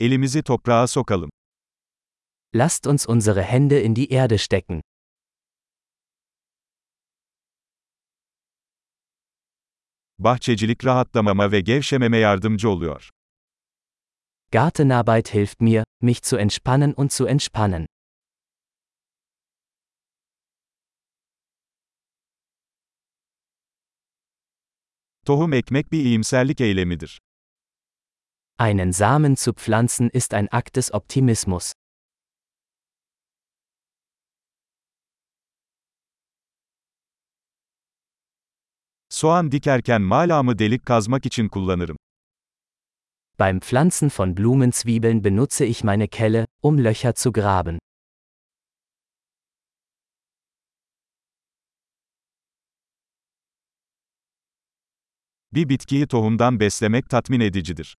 Elimizi toprağa sokalım. Lasst uns unsere Hände in die Erde stecken. Bahçecilik rahatlamama ve gevşememe yardımcı oluyor. Gartenarbeit hilft mir, mich zu entspannen und zu entspannen. Tohum ekmek bir iyimserlik eylemidir. Einen Samen zu pflanzen ist ein Akt des Optimismus. Soğan dikerken malamı delik kazmak için kullanırım. Beim Pflanzen von Blumenzwiebeln benutze ich meine Kelle, um Löcher zu graben. Bir bitkiyi tohumdan beslemek tatmin edicidir.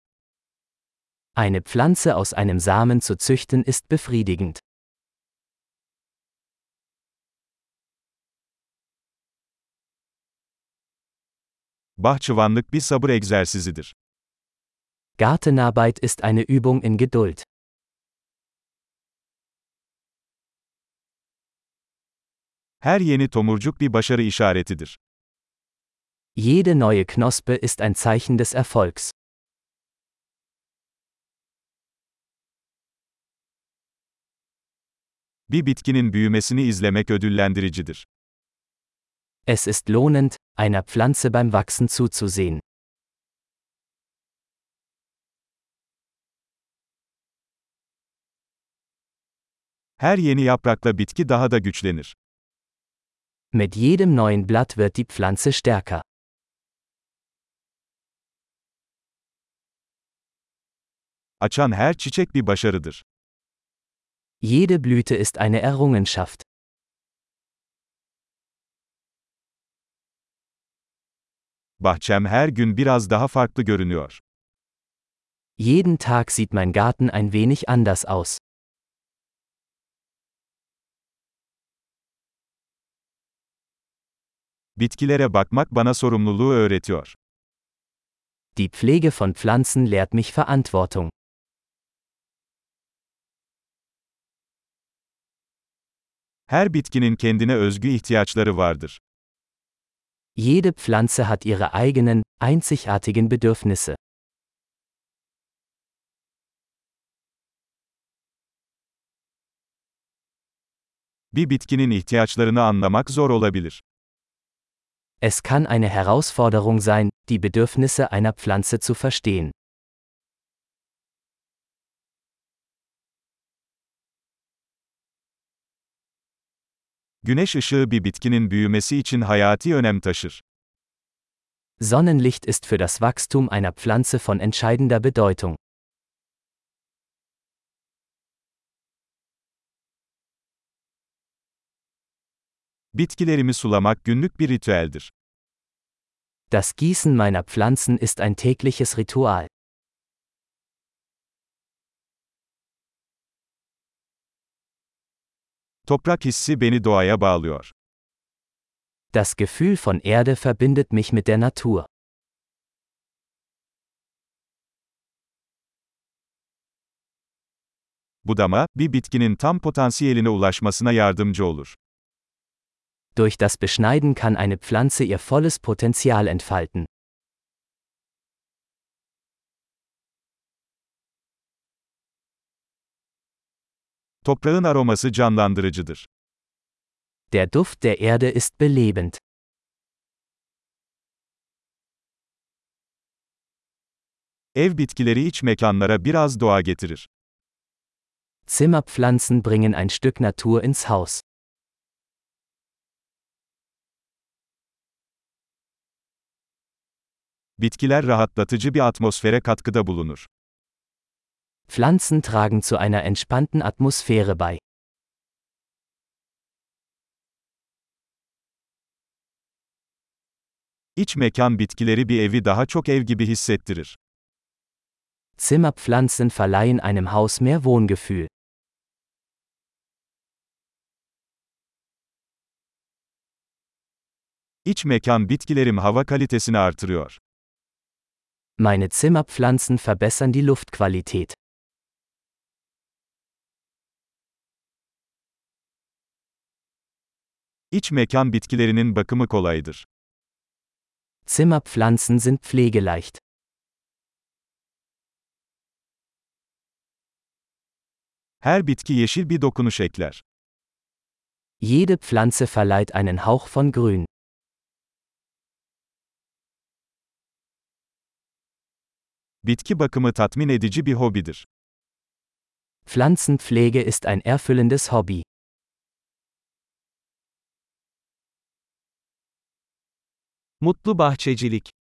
Eine Pflanze aus einem Samen zu züchten ist befriedigend. Bahçıvanlık bir sabır egzersizidir. Gartenarbeit ist eine Übung in Geduld. Her yeni tomurcuk bir başarı işaretidir. Jede neue Knospe ist ein Zeichen des Erfolgs. Bir bitkinin büyümesini izlemek ödüllendiricidir. Es ist lohnend, einer Pflanze beim Wachsen zuzusehen. Her yeni yaprakla bitki daha da güçlenir. Mit jedem neuen Blatt wird die Pflanze stärker. Açan her çiçek bir başarıdır. Jede Blüte ist eine Errungenschaft. Bahçem her gün biraz daha farklı görünüyor. Jeden Tag sieht mein Garten ein wenig anders aus. Bitkilere bakmak bana sorumluluğu öğretiyor. Die Pflege von Pflanzen lehrt mich Verantwortung. Her bitkinin kendine özgü ihtiyaçları vardır. Jede Pflanze hat ihre eigenen, einzigartigen Bedürfnisse. Bir bitkinin ihtiyaçlarını anlamak zor olabilir. Es kann eine Herausforderung sein, die Bedürfnisse einer Pflanze zu verstehen. Güneş ışığı bir bitkinin büyümesi için hayati önem taşır. Sonnenlicht ist für das Wachstum einer Pflanze von entscheidender Bedeutung. Bitkilerimi sulamak günlük bir ritüeldir. Das Gießen meiner Pflanzen ist ein tägliches Ritual. Toprak hissi beni doğaya bağlıyor. Das Gefühl von Erde verbindet mich mit der Natur. Budama, bir bitkinin tam potansiyeline ulaşmasına yardımcı olur. Durch das Beschneiden kann eine Pflanze ihr volles Potenzial entfalten. Toprağın aroması canlandırıcıdır. Der Duft der Erde ist belebend. Ev bitkileri iç mekanlara biraz doğa getirir. Zimmerpflanzen bringen ein Stück Natur ins Haus. Bitkiler rahatlatıcı bir atmosfere katkıda bulunur. Pflanzen tragen zu einer entspannten Atmosphäre bei. İç mekan bitkileri bir evi daha çok ev gibi hissettirir. Zimmerpflanzen verleihen einem Haus mehr Wohngefühl. İç mekan bitkilerim hava kalitesini artırıyor. Meine Zimmerpflanzen verbessern die Luftqualität. İç mekan bitkilerinin bakımı kolaydır. Zimmerpflanzen sind pflegeleicht. Her bitki yeşil bir dokunuş ekler. Jede Pflanze verleiht einen Hauch von Grün. Bitki bakımı tatmin edici bir hobidir. Pflanzenpflege ist ein erfüllendes Hobby. Mutlu bahçecilik